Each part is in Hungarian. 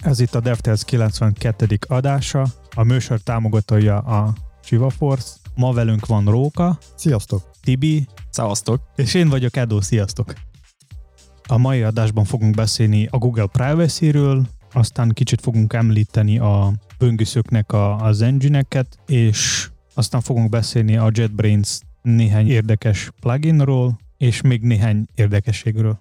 Ez itt a DevTales 92. adása. A műsor támogatója a Shiva Force. Ma velünk van Róka. Sziasztok! Tibi. Szevasztok! És én vagyok Edo, sziasztok! A mai adásban fogunk beszélni a Google Privacy-ről, aztán kicsit fogunk említeni a böngészőknek a, az engine-eket, és aztán fogunk beszélni a JetBrains néhány érdekes pluginról, és még néhány érdekességről.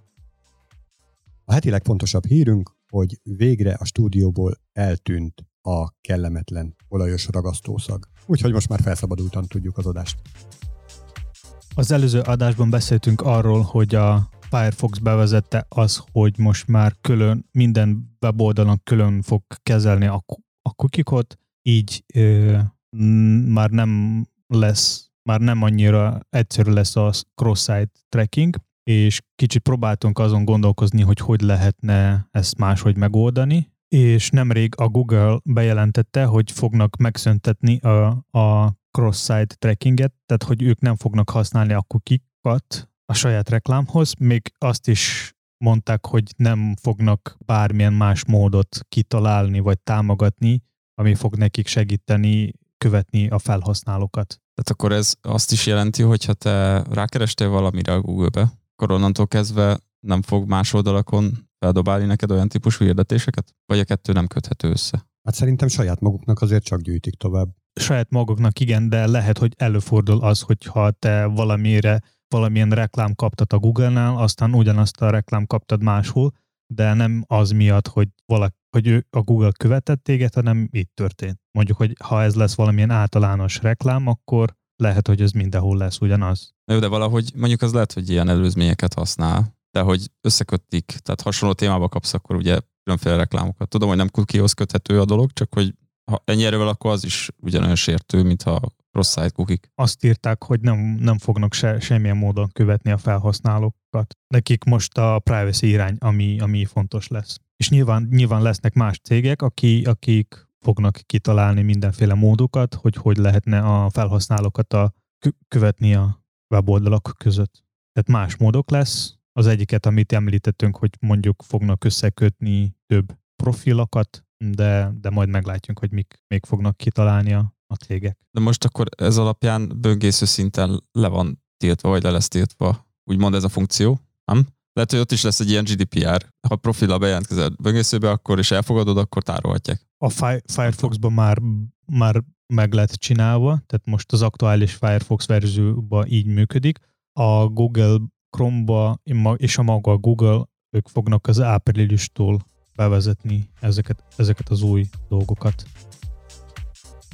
A heti legfontosabb hírünk, hogy végre a stúdióból eltűnt a kellemetlen olajos ragasztószag. Úgyhogy most már felszabadultan tudjuk az adást. Az előző adásban beszéltünk arról, hogy a Firefox bevezette az, hogy most már külön, minden weboldalon külön fog kezelni a, a kukikot, így ö, már nem lesz, már nem annyira egyszerű lesz a cross-site tracking, és kicsit próbáltunk azon gondolkozni, hogy hogy lehetne ezt máshogy megoldani, és nemrég a Google bejelentette, hogy fognak megszöntetni a, a cross-site trackinget, tehát hogy ők nem fognak használni a kukikat a saját reklámhoz, még azt is mondták, hogy nem fognak bármilyen más módot kitalálni vagy támogatni, ami fog nekik segíteni követni a felhasználókat. Tehát akkor ez azt is jelenti, hogy ha te rákerestél valamire a Google-be, akkor onnantól kezdve nem fog más oldalakon feldobálni neked olyan típusú hirdetéseket? Vagy a kettő nem köthető össze? Hát szerintem saját maguknak azért csak gyűjtik tovább. Saját maguknak igen, de lehet, hogy előfordul az, hogyha te valamire, valamilyen reklám kaptad a Google-nál, aztán ugyanazt a reklám kaptad máshol, de nem az miatt, hogy, valaki, hogy ő, a Google követett téged, hanem itt történt. Mondjuk, hogy ha ez lesz valamilyen általános reklám, akkor lehet, hogy ez mindenhol lesz ugyanaz. Na jó, de valahogy mondjuk az lehet, hogy ilyen előzményeket használ, de hogy összekötik, tehát hasonló témába kapsz, akkor ugye különféle reklámokat. Tudom, hogy nem cookie köthető a dolog, csak hogy ha ennyi erővel, akkor az is ugyanolyan sértő, mint a cross-site cookie. Azt írták, hogy nem, nem fognak se, semmilyen módon követni a felhasználókat. Nekik most a privacy irány, ami, ami fontos lesz. És nyilván, nyilván lesznek más cégek, aki, akik fognak kitalálni mindenféle módokat, hogy hogy lehetne a felhasználókat a, követni a weboldalak között. Tehát más módok lesz. Az egyiket, amit említettünk, hogy mondjuk fognak összekötni több profilokat, de, de majd meglátjuk, hogy mik még fognak kitalálni a, a cégek. De most akkor ez alapján böngésző szinten le van tiltva, vagy le lesz tiltva, úgymond ez a funkció, nem? Lehet, hogy ott is lesz egy ilyen GDPR. Ha profila bejelentkezel böngészőbe, akkor és elfogadod, akkor tárolhatják. A Firefoxban már, már meg lett csinálva, tehát most az aktuális Firefox verzióban így működik. A Google Chrome-ba és a maga Google, ők fognak az áprilistól bevezetni ezeket, ezeket az új dolgokat.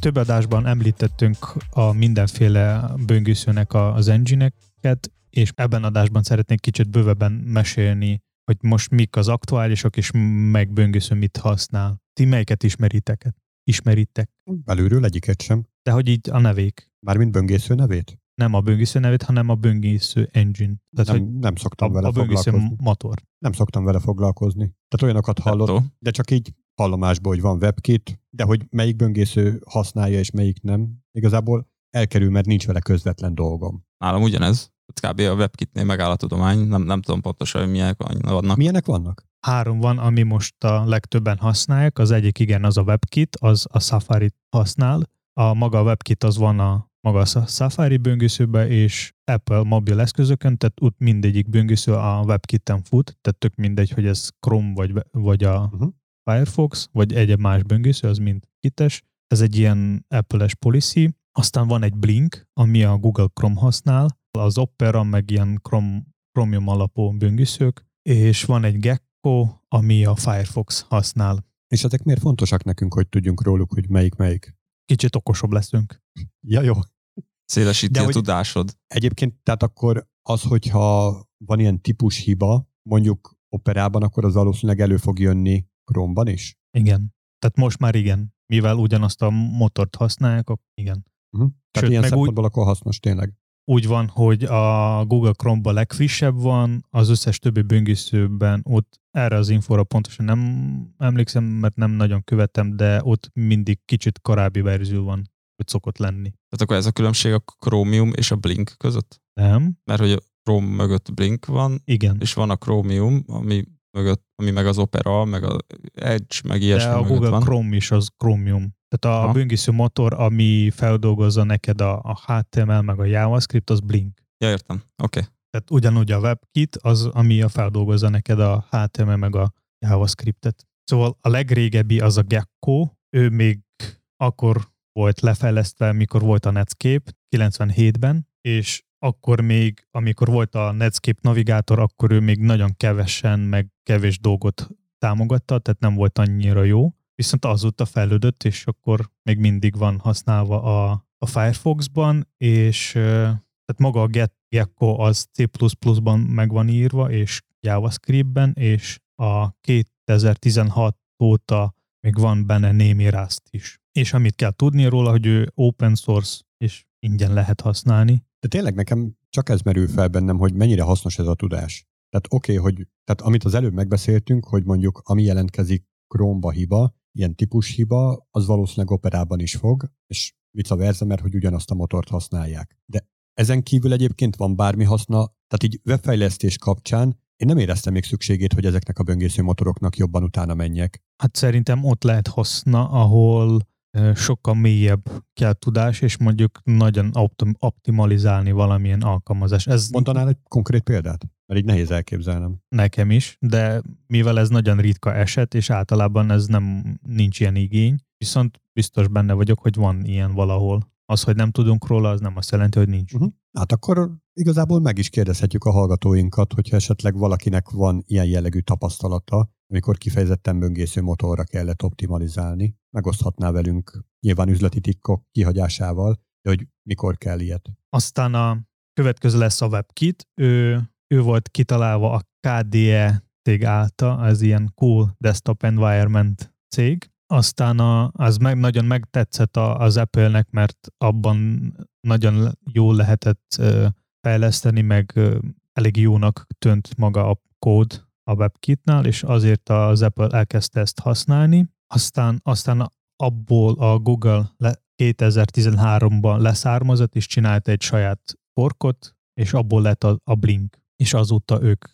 Több adásban említettünk a mindenféle böngészőnek az engine-eket, és ebben adásban szeretnék kicsit bővebben mesélni, hogy most mik az aktuálisak, és meg böngésző mit használ. Ti melyiket ismeritek? Ismeritek? Belülről egyiket sem. De hogy így a nevék. Mármint böngésző nevét? Nem a böngésző nevét, hanem a böngésző engine. Tehát, nem, hogy nem szoktam a, vele a böngésző foglalkozni. motor. Nem szoktam vele foglalkozni. Tehát olyanokat hallott, de csak így hallomásból, hogy van webkit, de hogy melyik böngésző használja és melyik nem, igazából elkerül, mert nincs vele közvetlen dolgom. Nálam ugyanez. Kb. a webkitnél megáll a tudomány, nem, nem tudom pontosan, hogy milyenek vannak. Milyenek vannak? Három van, ami most a legtöbben használják. Az egyik igen, az a WebKit, az a Safari használ. A maga a WebKit az van a maga a Safari böngészőbe és Apple mobil eszközökön, tehát ott mindegyik böngésző a WebKit-en fut, tehát tök mindegy, hogy ez Chrome vagy, vagy a uh-huh. Firefox, vagy egyéb más böngésző, az mind kites. Ez egy ilyen Apple-es policy. Aztán van egy Blink, ami a Google Chrome használ, az Opera, meg ilyen Chrome, Chromium alapú böngészők, és van egy Gecko, ami a Firefox használ. És ezek miért fontosak nekünk, hogy tudjunk róluk, hogy melyik melyik? Kicsit okosabb leszünk. Ja, jó. Szélesíti De a hogy tudásod. Egyébként, tehát akkor az, hogyha van ilyen típus hiba, mondjuk operában, akkor az valószínűleg elő fog jönni Chrome-ban is? Igen. Tehát most már igen. Mivel ugyanazt a motort használják, akkor igen. Uh-huh. Tehát Sőt, ilyen szempontból úgy... akkor hasznos tényleg úgy van, hogy a Google Chrome-ban legfrissebb van, az összes többi böngészőben ott erre az infóra pontosan nem emlékszem, mert nem nagyon követem, de ott mindig kicsit korábbi verzió van, hogy szokott lenni. Tehát akkor ez a különbség a Chromium és a Blink között? Nem. Mert hogy a Chrome mögött Blink van, Igen. és van a Chromium, ami mögött, ami meg az Opera, meg a Edge, meg ilyesmi De a Google van. Chrome is az Chromium. Tehát a Aha. böngésző motor, ami feldolgozza neked a, a HTML meg a JavaScript, az Blink. Ja, értem. Oké. Okay. Tehát ugyanúgy a WebKit az, ami a feldolgozza neked a HTML meg a JavaScriptet. Szóval a legrégebbi az a Gecko, ő még akkor volt lefejlesztve, mikor volt a Netscape 97-ben, és akkor még, amikor volt a Netscape navigátor, akkor ő még nagyon kevesen, meg kevés dolgot támogatta, tehát nem volt annyira jó. Viszont azóta fejlődött, és akkor még mindig van használva a, a Firefox-ban, és tehát maga a Gecko az C++-ban meg van írva, és JavaScript-ben, és a 2016 óta még van benne némi Rust is. És amit kell tudni róla, hogy ő open source, és ingyen lehet használni. De tényleg nekem csak ez merül fel bennem, hogy mennyire hasznos ez a tudás. Tehát oké, okay, hogy tehát amit az előbb megbeszéltünk, hogy mondjuk ami jelentkezik Chrome-ba hiba, ilyen típus hiba, az valószínűleg operában is fog, és vice versa, mert hogy ugyanazt a motort használják. De ezen kívül egyébként van bármi haszna, tehát így webfejlesztés kapcsán én nem éreztem még szükségét, hogy ezeknek a böngésző motoroknak jobban utána menjek. Hát szerintem ott lehet haszna, ahol sokkal mélyebb kell tudás, és mondjuk nagyon optim- optimalizálni valamilyen alkalmazás. Ez Mondanál egy konkrét példát? Mert így nehéz elképzelnem. nekem is, de mivel ez nagyon ritka eset, és általában ez nem nincs ilyen igény, viszont biztos benne vagyok, hogy van ilyen valahol. Az, hogy nem tudunk róla, az nem azt jelenti, hogy nincs. Uh-huh. Hát akkor igazából meg is kérdezhetjük a hallgatóinkat, hogyha esetleg valakinek van ilyen jellegű tapasztalata, amikor kifejezetten böngésző motorra kellett optimalizálni, megoszthatná velünk nyilván üzleti tikkok kihagyásával, de hogy mikor kell ilyet. Aztán a következő lesz a WebKit. Ő, ő volt kitalálva a KDE cég által, ez ilyen Cool Desktop Environment cég. Aztán a, az meg, nagyon megtetszett a, az Apple-nek, mert abban nagyon jól lehetett ö, fejleszteni, meg ö, elég jónak tűnt maga a kód a WebKitnál, és azért az Apple elkezdte ezt használni. Aztán, aztán abból a Google le, 2013-ban leszármazott, és csinált egy saját forkot, és abból lett a, a Blink. És azóta ők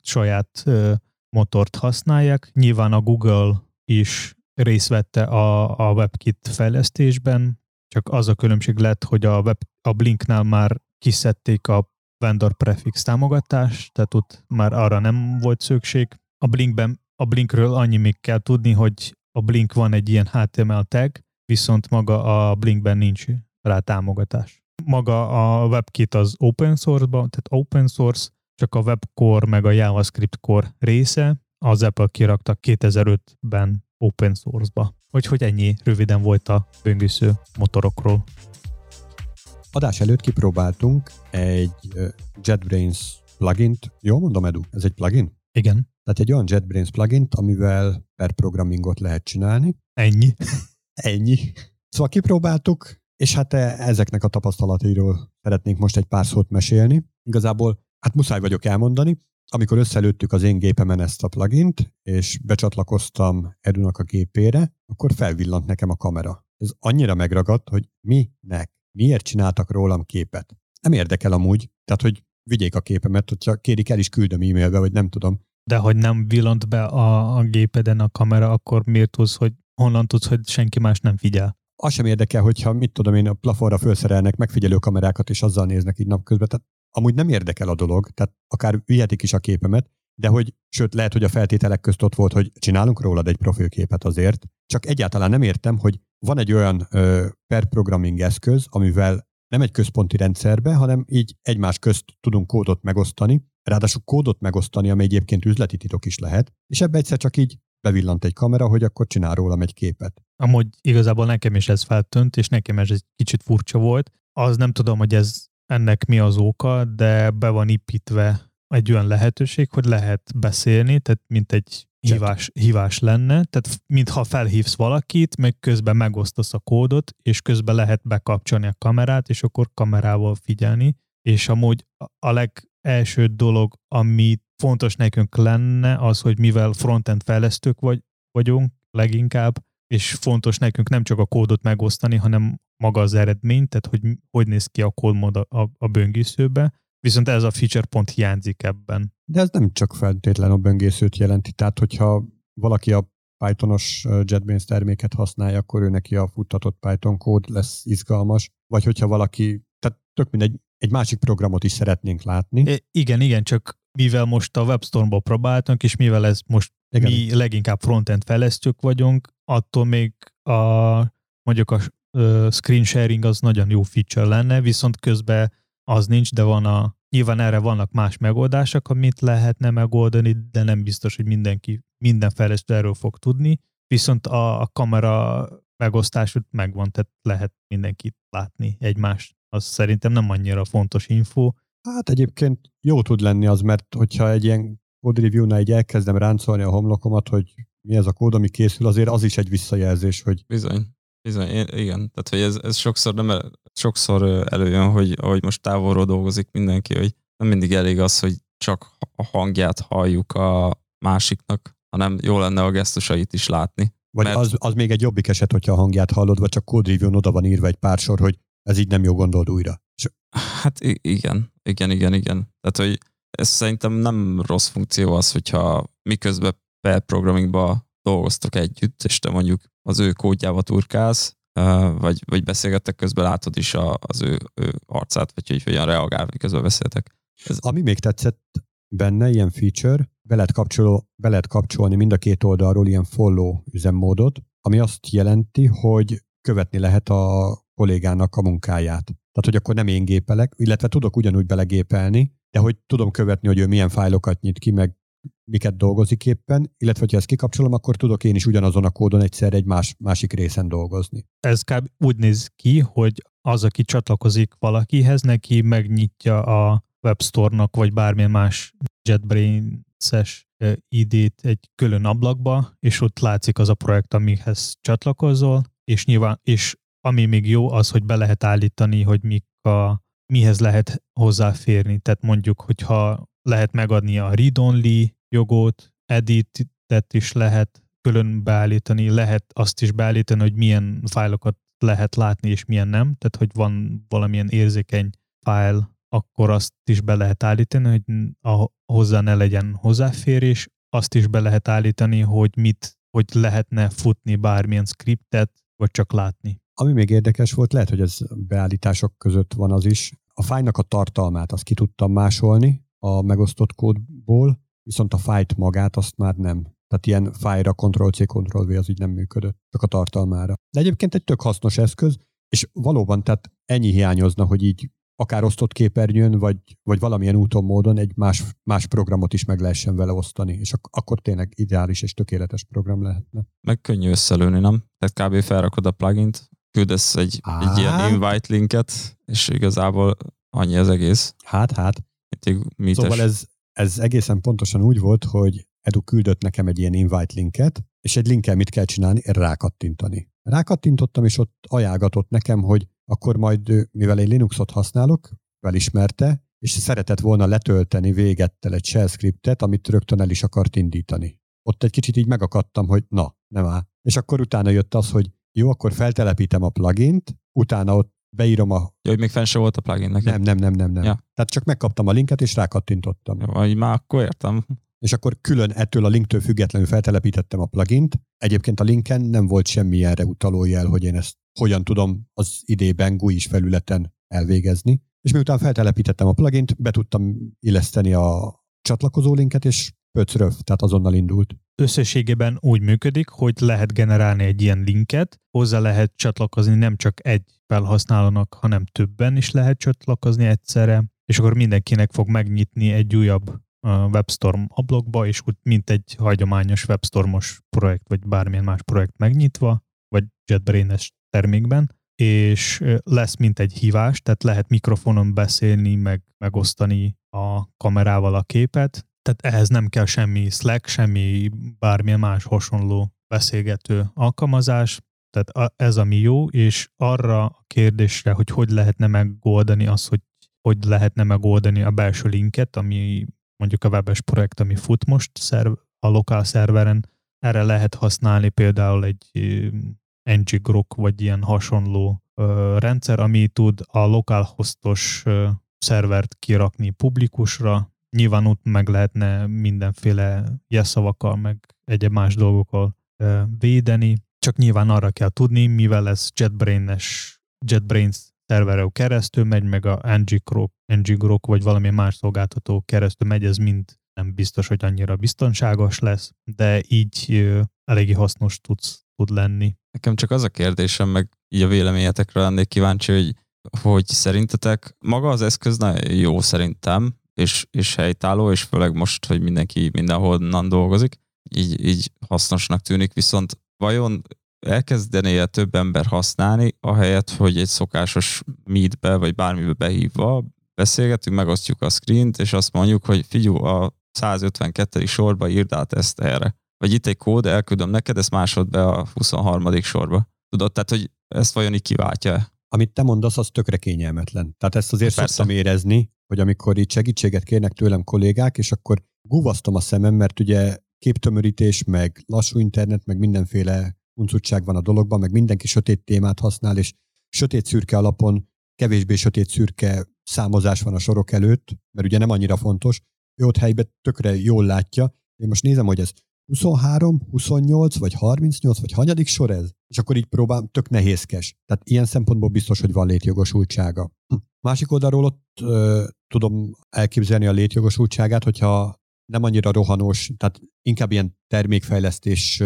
saját ö, motort használják. Nyilván a Google is részt vette a, a WebKit fejlesztésben, csak az a különbség lett, hogy a, web, a Blinknál már kiszedték a vendor prefix támogatást, tehát ott már arra nem volt szükség. A Blinkben, a Blinkről annyi még kell tudni, hogy a Blink van egy ilyen HTML tag, viszont maga a Blinkben nincs rá támogatás. Maga a WebKit az open source-ban, tehát open source, csak a WebCore meg a JavaScript Core része, az Apple kirakta 2005-ben open source-ba. Úgyhogy ennyi röviden volt a böngésző motorokról. Adás előtt kipróbáltunk egy JetBrains plugint. Jól mondom, Edu? Ez egy plugin? Igen, Tehát egy olyan JetBrains plugint, amivel per programmingot lehet csinálni. ennyi. Ennyi. Szóval kipróbáltuk, és hát e- ezeknek a tapasztalatairól szeretnénk most egy pár szót mesélni. Igazából, hát muszáj vagyok elmondani, amikor összelőttük az én gépemen ezt a plugint, és becsatlakoztam Edunak a gépére, akkor felvillant nekem a kamera. Ez annyira megragadt, hogy minek, miért csináltak rólam képet. Nem érdekel amúgy, tehát hogy vigyék a képemet, hogyha kérik el is küldöm e-mailbe, vagy nem tudom. De hogy nem villant be a, a gépeden a kamera, akkor miért tudsz, hogy honnan tudsz, hogy senki más nem figyel? Az sem érdekel, hogyha mit tudom én, a plafonra felszerelnek megfigyelő kamerákat, és azzal néznek így napközben. Tehát amúgy nem érdekel a dolog, tehát akár vihetik is a képemet, de hogy, sőt, lehet, hogy a feltételek közt ott volt, hogy csinálunk rólad egy profilképet azért, csak egyáltalán nem értem, hogy van egy olyan ö, per programming eszköz, amivel nem egy központi rendszerbe, hanem így egymás közt tudunk kódot megosztani, ráadásul kódot megosztani, ami egyébként üzleti titok is lehet, és ebbe egyszer csak így bevillant egy kamera, hogy akkor csinál rólam egy képet. Amúgy igazából nekem is ez feltűnt, és nekem ez egy kicsit furcsa volt. Az nem tudom, hogy ez ennek mi az oka, de be van építve egy olyan lehetőség, hogy lehet beszélni, tehát mint egy hívás, hívás lenne, tehát mintha felhívsz valakit, meg közben megosztasz a kódot, és közben lehet bekapcsolni a kamerát, és akkor kamerával figyelni, és amúgy a legelső dolog, ami fontos nekünk lenne, az, hogy mivel frontend fejlesztők vagy, vagyunk leginkább, és fontos nekünk nem csak a kódot megosztani, hanem maga az eredmény, tehát hogy hogy néz ki a a, a, a böngészőbe, Viszont ez a feature pont hiányzik ebben. De ez nem csak feltétlenül a böngészőt jelenti, tehát hogyha valaki a Pythonos JetBrains terméket használja, akkor ő neki a futtatott Python kód lesz izgalmas, vagy hogyha valaki, tehát tök mindegy, egy másik programot is szeretnénk látni. É, igen, igen, csak mivel most a WebStorm-ból próbáltunk, és mivel ez most igen. mi leginkább frontend fejlesztők vagyunk, attól még a, mondjuk a screen sharing az nagyon jó feature lenne, viszont közben az nincs, de van a, nyilván erre vannak más megoldások, amit lehetne megoldani, de nem biztos, hogy mindenki, minden fejlesztő erről fog tudni, viszont a, a kamera megosztás megvan, tehát lehet mindenkit látni egymást. Az szerintem nem annyira fontos info. Hát egyébként jó tud lenni az, mert hogyha egy ilyen code review-nál egy elkezdem ráncolni a homlokomat, hogy mi ez a kód, ami készül, azért az is egy visszajelzés, hogy... Bizony. Bizony, igen. Tehát, hogy ez, ez sokszor, nem, sokszor előjön, hogy ahogy most távolról dolgozik mindenki, hogy nem mindig elég az, hogy csak a hangját halljuk a másiknak, hanem jó lenne a gesztusait is látni. Vagy mert... az, az még egy jobbik eset, hogyha a hangját hallod, vagy csak review oda van írva egy pár sor, hogy ez így nem jó, gondold újra. Hát igen, igen, igen, igen. Tehát, hogy ez szerintem nem rossz funkció az, hogyha miközben per programmingba dolgoztok együtt, és te mondjuk az ő kódjába turkálsz, vagy, vagy beszélgettek közben, látod is a, az ő, ő arcát, vagy hogy hogyan reagál, miközben beszéltek. Ez... Ami még tetszett benne, ilyen feature, be lehet, kapcsoló, be lehet kapcsolni mind a két oldalról ilyen follow üzemmódot, ami azt jelenti, hogy követni lehet a kollégának a munkáját. Tehát, hogy akkor nem én gépelek, illetve tudok ugyanúgy belegépelni, de hogy tudom követni, hogy ő milyen fájlokat nyit ki, meg miket dolgozik éppen, illetve ha ezt kikapcsolom, akkor tudok én is ugyanazon a kódon egyszer egy más, másik részen dolgozni. Ez kb. úgy néz ki, hogy az, aki csatlakozik valakihez, neki megnyitja a webstore-nak, vagy bármilyen más JetBrains-es ID-t egy külön ablakba, és ott látszik az a projekt, amihez csatlakozol, és nyilván, és ami még jó, az, hogy be lehet állítani, hogy mik a, mihez lehet hozzáférni. Tehát mondjuk, hogyha lehet megadni a read-only jogot, editet is lehet külön beállítani, lehet azt is beállítani, hogy milyen fájlokat lehet látni, és milyen nem. Tehát, hogy van valamilyen érzékeny fájl, akkor azt is be lehet állítani, hogy a, hozzá ne legyen hozzáférés. Azt is be lehet állítani, hogy mit, hogy lehetne futni bármilyen scriptet, vagy csak látni. Ami még érdekes volt, lehet, hogy ez beállítások között van az is. A fájnak a tartalmát azt ki tudtam másolni, a megosztott kódból, viszont a fájt magát azt már nem. Tehát ilyen fájra Ctrl-C, Ctrl-V az így nem működött, csak a tartalmára. De egyébként egy tök hasznos eszköz, és valóban tehát ennyi hiányozna, hogy így akár osztott képernyőn, vagy, vagy valamilyen úton, módon egy más, más programot is meg lehessen vele osztani, és ak- akkor tényleg ideális és tökéletes program lehetne. Meg könnyű összelőni, nem? Tehát kb. felrakod a plugint, küldesz egy, egy ilyen hát. invite linket, és igazából annyi az egész. Hát, hát. Szóval ez, ez egészen pontosan úgy volt, hogy Edu küldött nekem egy ilyen invite linket, és egy linkkel mit kell csinálni? Rákattintani. Rákattintottam, és ott ajánlgatott nekem, hogy akkor majd, mivel egy Linuxot használok, felismerte, és szeretett volna letölteni végettel egy shell scriptet, amit rögtön el is akart indítani. Ott egy kicsit így megakadtam, hogy na, nem áll. És akkor utána jött az, hogy jó, akkor feltelepítem a plugint, utána ott beírom a... Ja, hogy még fenn se volt a plugin neked? Nem, nem, nem, nem. nem. Ja. Tehát csak megkaptam a linket, és rákattintottam. Vagy már akkor értem. És akkor külön ettől a linktől függetlenül feltelepítettem a plugint. Egyébként a linken nem volt semmi erre utaló jel, hogy én ezt hogyan tudom az idében GUI-s felületen elvégezni. És miután feltelepítettem a plugint, be tudtam illeszteni a csatlakozó linket, és pöcröv, tehát azonnal indult. Összességében úgy működik, hogy lehet generálni egy ilyen linket, hozzá lehet csatlakozni nem csak egy felhasználónak, hanem többen is lehet csatlakozni egyszerre, és akkor mindenkinek fog megnyitni egy újabb WebStorm ablakba, és úgy mint egy hagyományos WebStormos projekt, vagy bármilyen más projekt megnyitva, vagy JetBrains termékben, és lesz mint egy hívás, tehát lehet mikrofonon beszélni, meg megosztani a kamerával a képet, tehát ehhez nem kell semmi Slack, semmi bármilyen más hasonló beszélgető alkalmazás, tehát ez ami jó, és arra a kérdésre, hogy hogy lehetne megoldani az, hogy hogy lehetne megoldani a belső linket, ami mondjuk a webes projekt, ami fut most szerv, a lokál szerveren, erre lehet használni például egy ng vagy ilyen hasonló ö, rendszer, ami tud a lokál hostos ö, szervert kirakni publikusra, nyilván ott meg lehetne mindenféle jelszavakkal, meg egyéb más dolgokkal védeni, csak nyilván arra kell tudni, mivel ez JetBrains, JetBrains szervereu keresztül megy, meg a NG-Grok, vagy valami más szolgáltató keresztül megy, ez mind nem biztos, hogy annyira biztonságos lesz, de így eléggé hasznos tudsz, tud lenni. Nekem csak az a kérdésem, meg így a véleményetekre lennék kíváncsi, hogy, hogy szerintetek maga az eszköz jó szerintem, és, és helytálló, és főleg most, hogy mindenki mindenhonnan dolgozik, így, így hasznosnak tűnik, viszont vajon elkezdené több ember használni, ahelyett, hogy egy szokásos meetbe, vagy bármibe behívva beszélgetünk, megosztjuk a screent, és azt mondjuk, hogy figyú, a 152. sorba írd át ezt erre. Vagy itt egy kód, elküldöm neked, ezt másod be a 23. sorba. Tudod, tehát, hogy ezt vajon így kiváltja Amit te mondasz, az tökre kényelmetlen. Tehát ezt azért Persze. szoktam érezni, hogy amikor itt segítséget kérnek tőlem kollégák, és akkor guvasztom a szemem, mert ugye képtömörítés, meg lassú internet, meg mindenféle uncutság van a dologban, meg mindenki sötét témát használ, és sötét szürke alapon kevésbé sötét szürke számozás van a sorok előtt, mert ugye nem annyira fontos, ő ott helyben tökre jól látja. Én most nézem, hogy ez 23, 28, vagy 38, vagy hanyadik sor ez? És akkor így próbálom, tök nehézkes. Tehát ilyen szempontból biztos, hogy van létjogosultsága. Hm. Másik oldalról ott ö, tudom elképzelni a létjogosultságát, hogyha nem annyira rohanós, tehát inkább ilyen termékfejlesztés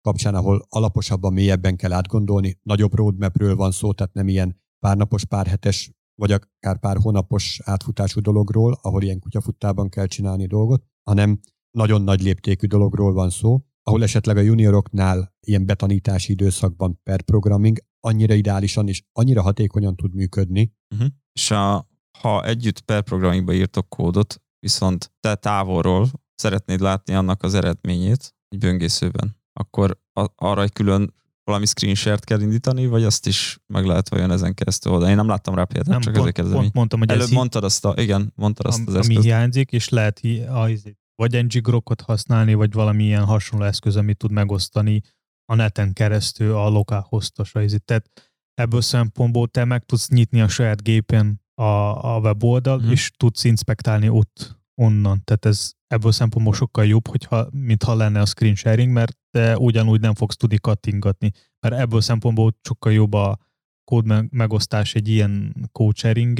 kapcsán, ahol alaposabban, mélyebben kell átgondolni. Nagyobb roadmapről van szó, tehát nem ilyen párnapos, párhetes, vagy akár pár hónapos átfutású dologról, ahol ilyen kutyafuttában kell csinálni dolgot, hanem nagyon nagy léptékű dologról van szó, ahol esetleg a junioroknál ilyen betanítási időszakban per programming annyira ideálisan és annyira hatékonyan tud működni. Uh-huh. És a, ha együtt per programmingba írtok kódot, viszont te távolról szeretnéd látni annak az eredményét egy böngészőben, akkor arra egy külön valami screen share-t kell indítani, vagy azt is meg lehet vajon ezen keresztül oldani. Én nem láttam rá példát, nem, csak pont, ezért kérdezem. Pont mondtam, hogy Előbb mondtad azt a, igen, mondtad azt am, az eszközt. Ami hiányzik, és lehet a, vagy ng-grokot használni, vagy valamilyen hasonló eszköz, amit tud megosztani a neten keresztül a lokál hostos Tehát ebből szempontból te meg tudsz nyitni a saját gépen a, a weboldal, hmm. és tudsz inspektálni ott onnan. Tehát ez ebből szempontból sokkal jobb, hogyha, mint ha lenne a screen sharing, mert te ugyanúgy nem fogsz tudni kattingatni. Mert ebből szempontból sokkal jobb a kód megosztás egy ilyen code sharing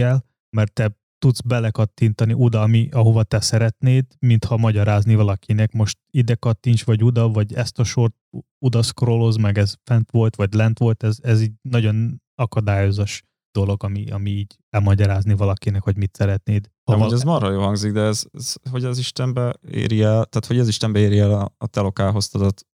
mert te tudsz belekattintani oda, ami, ahova te szeretnéd, mintha magyarázni valakinek, most ide kattints, vagy oda, vagy ezt a sort oda scrolloz, meg ez fent volt, vagy lent volt, ez, ez így nagyon akadályozas dolog, ami, ami így elmagyarázni valakinek, hogy mit szeretnéd. Ha val- ez marha jó hangzik, de ez, ez, hogy az Istenbe éri el, tehát hogy az Istenbe éri el a, a te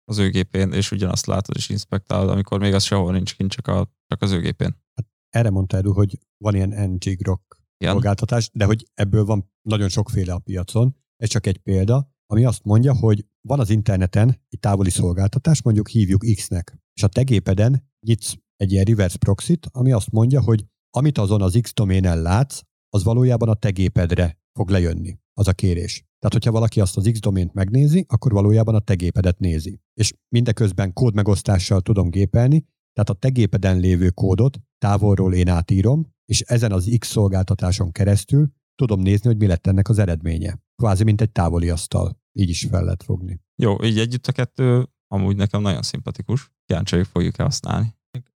az ő gépén, és ugyanazt látod és inspektálod, amikor még az sehol nincs kint, csak, a, csak az ő gépén. Hát erre mondta Edu, hogy van ilyen ng-grok szolgáltatás, de hogy ebből van nagyon sokféle a piacon. Ez csak egy példa, ami azt mondja, hogy van az interneten egy távoli szolgáltatás, mondjuk hívjuk X-nek, és a te gépeden nyitsz egy ilyen reverse proxy ami azt mondja, hogy amit azon az X doménen látsz, az valójában a te gépedre fog lejönni, az a kérés. Tehát, hogyha valaki azt az X domént megnézi, akkor valójában a te gépedet nézi. És mindeközben kódmegosztással tudom gépelni, tehát a te gépeden lévő kódot távolról én átírom, és ezen az X szolgáltatáson keresztül tudom nézni, hogy mi lett ennek az eredménye. Kvázi, mint egy távoli asztal. Így is fel lehet fogni. Jó, így együtt a kettő amúgy nekem nagyon szimpatikus. Kíváncsi fogjuk-e használni.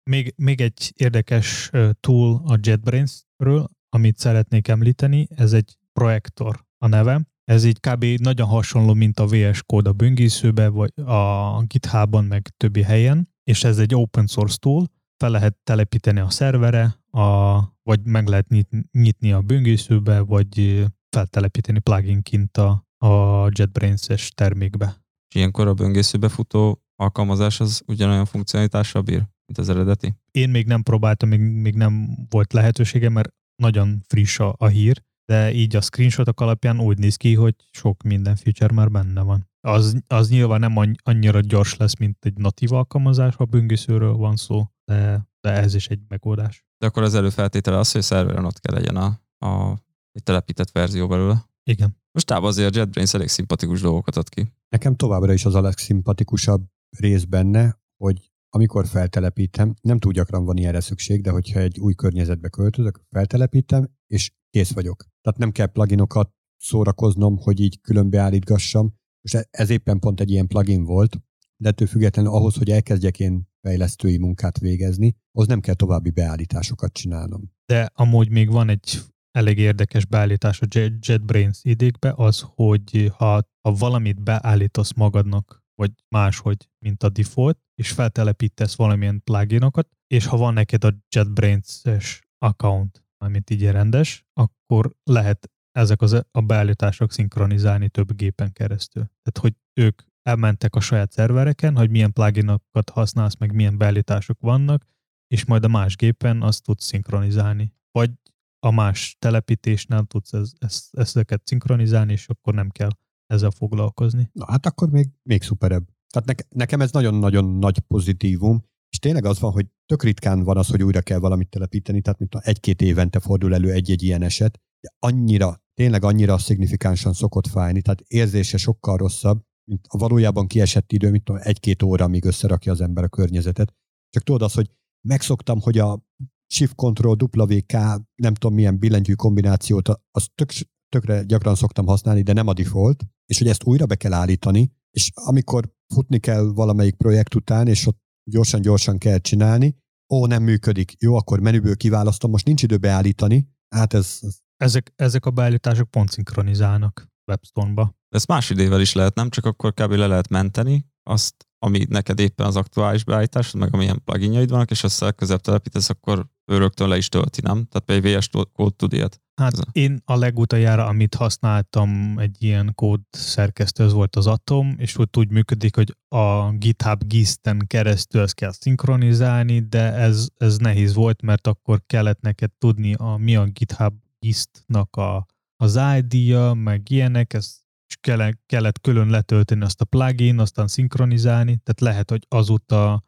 Még, még egy érdekes tool a JetBrains-ről, amit szeretnék említeni, ez egy projektor a neve. Ez így kb. nagyon hasonló, mint a VS Code a böngészőbe, vagy a GitHub-on, meg többi helyen, és ez egy open source tool, fel lehet telepíteni a szervere, a, vagy meg lehet nyitni a böngészőbe, vagy feltelepíteni pluginként a, a JetBrains-es termékbe. És ilyenkor a böngészőbe futó alkalmazás az ugyanolyan funkcionalitással bír, mint az eredeti? Én még nem próbáltam, még, még nem volt lehetősége, mert nagyon friss a, a hír, de így a screenshotok alapján úgy néz ki, hogy sok minden feature már benne van. Az, az nyilván nem annyira gyors lesz, mint egy natív alkalmazás, ha böngészőről van szó, de, de ez is egy megoldás. De akkor az előfeltétele az, hogy szerveren ott kell legyen a, a egy telepített verzió belőle. Igen. Mostában azért a JetBrains elég szimpatikus dolgokat ad ki. Nekem továbbra is az a legszimpatikusabb rész benne, hogy amikor feltelepítem, nem túl gyakran van ilyenre szükség, de hogyha egy új környezetbe költözök, feltelepítem, és kész vagyok. Tehát nem kell pluginokat szórakoznom, hogy így különbeállítgassam. Most e- ez éppen pont egy ilyen plugin volt, de ettől függetlenül ahhoz, hogy elkezdjek én fejlesztői munkát végezni, az nem kell további beállításokat csinálnom. De amúgy még van egy elég érdekes beállítás a JetBrains idékbe, az, hogy ha, ha valamit beállítasz magadnak, vagy máshogy, mint a default, és feltelepítesz valamilyen pluginokat, és ha van neked a JetBrains-es account, amit így rendes, akkor lehet ezek az, a beállítások szinkronizálni több gépen keresztül. Tehát, hogy ők elmentek a saját szervereken, hogy milyen pluginokat használsz, meg milyen beállítások vannak, és majd a más gépen azt tudsz szinkronizálni. Vagy a más telepítésnél tudsz ez, ez, ezeket szinkronizálni, és akkor nem kell ezzel foglalkozni. Na hát akkor még, még szuperebb. Tehát ne, nekem ez nagyon-nagyon nagy pozitívum, és tényleg az van, hogy tök ritkán van az, hogy újra kell valamit telepíteni, tehát mint egy-két évente fordul elő egy-egy ilyen eset, de annyira, tényleg annyira szignifikánsan szokott fájni, tehát érzése sokkal rosszabb, mint a valójában kiesett idő, mint egy-két óra, amíg összerakja az ember a környezetet. Csak tudod azt, hogy megszoktam, hogy a Shift Control WK, nem tudom milyen billentyű kombinációt, azt tök, tökre gyakran szoktam használni, de nem a default, és hogy ezt újra be kell állítani, és amikor futni kell valamelyik projekt után, és ott gyorsan-gyorsan kell csinálni, ó, nem működik, jó, akkor menüből kiválasztom, most nincs idő beállítani, hát ez... ez... Ezek, ezek a beállítások pont szinkronizálnak WebStone-ba. Ezt más idével is lehet, nem csak akkor kb. le lehet menteni, azt, ami neked éppen az aktuális beállítás, meg amilyen pluginjaid vannak, és azt legközebb telepítesz, akkor ő rögtön le is tölti, nem? Tehát PVS kód tud ilyet. Hát Ez én a legutoljára, amit használtam egy ilyen kód szerkesztő, az volt az Atom, és ott úgy működik, hogy a GitHub GIST-en keresztül ezt kell szinkronizálni, de ez, ez nehéz volt, mert akkor kellett neked tudni, a, mi a GitHub GIST-nak a, az ID-ja, meg ilyenek, ez és kellett, kellett külön letölteni azt a plugin, aztán szinkronizálni, tehát lehet, hogy azóta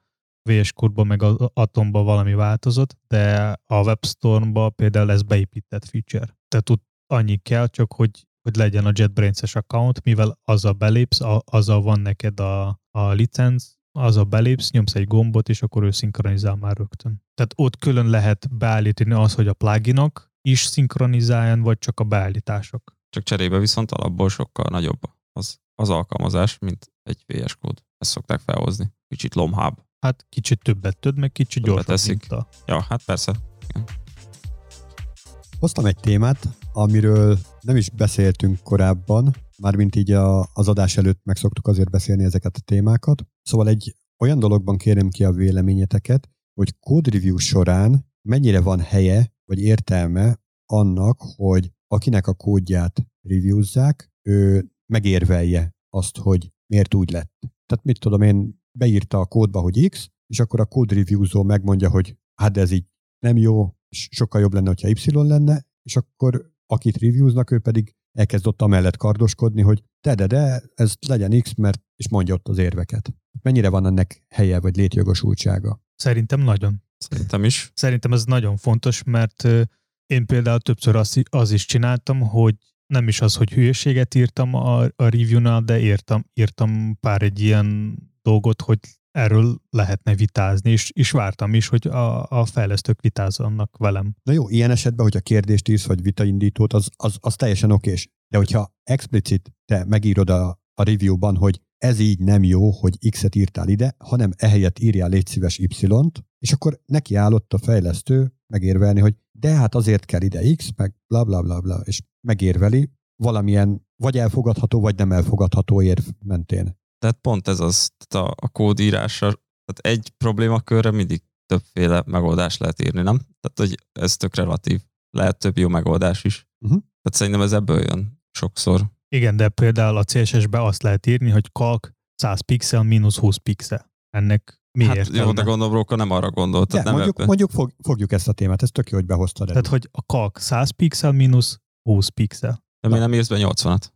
VS Code-ba meg az Atomba valami változott, de a WebStorm-ba például ez beépített feature. Tehát tud annyi kell, csak hogy, hogy legyen a JetBrains-es account, mivel azzal belépsz, a, azzal van neked a, a licenc, azzal belépsz, nyomsz egy gombot, és akkor ő szinkronizál már rögtön. Tehát ott külön lehet beállítani az, hogy a pluginok is szinkronizáljon, vagy csak a beállítások. Csak cserébe viszont alapból sokkal nagyobb az, az alkalmazás, mint egy VS kód. Ezt szokták felhozni. Kicsit lomhább. Hát kicsit többet töd, meg kicsit gyorsabb. Teszik. A... Ja, hát persze. Igen. Hoztam egy témát, amiről nem is beszéltünk korábban, mármint így a, az adás előtt meg szoktuk azért beszélni ezeket a témákat. Szóval egy olyan dologban kérem ki a véleményeteket, hogy code review során mennyire van helye, vagy értelme annak, hogy akinek a kódját reviewzzák, ő megérvelje azt, hogy miért úgy lett. Tehát mit tudom én, beírta a kódba, hogy X, és akkor a code reviewzó megmondja, hogy hát ez így nem jó, és sokkal jobb lenne, hogyha Y lenne, és akkor akit reviewznak, ő pedig elkezd ott amellett kardoskodni, hogy de, de, de, ez legyen X, mert és mondja ott az érveket. Mennyire van ennek helye vagy létjogosultsága? Szerintem nagyon. Szerintem is. Szerintem ez nagyon fontos, mert én például többször az, az is csináltam, hogy nem is az, hogy hülyeséget írtam a, a review-nál, de írtam, írtam pár egy ilyen dolgot, hogy erről lehetne vitázni, és, és vártam is, hogy a, a fejlesztők vitázzanak velem. Na jó, ilyen esetben, hogyha kérdést írsz, vagy vitaindítót, az, az, az teljesen okés. De hogyha explicit te megírod a, a review-ban, hogy ez így nem jó, hogy X-et írtál ide, hanem ehelyett írjál légy szíves Y-t, és akkor neki állott a fejlesztő megérvelni, hogy de hát azért kell ide X, meg bla bla bla bla, és megérveli valamilyen vagy elfogadható, vagy nem elfogadható érv mentén. Tehát pont ez az, tehát a, a kódírásra, tehát egy problémakörre mindig többféle megoldást lehet írni, nem? Tehát, hogy ez tök relatív. Lehet több jó megoldás is. Uh-huh. Tehát szerintem ez ebből jön sokszor. Igen, de például a CSS-be azt lehet írni, hogy kalk 100 pixel mínusz 20 pixel. Ennek mi hát értelme? jó, de gondolom, Róka nem arra gondolt. De, nem mondjuk, mondjuk fog, fogjuk ezt a témát, ez tök jó, hogy behoztad. Tehát, hogy a kalk 100 pixel mínusz 20 pixel. De mi nem írsz be 80-at?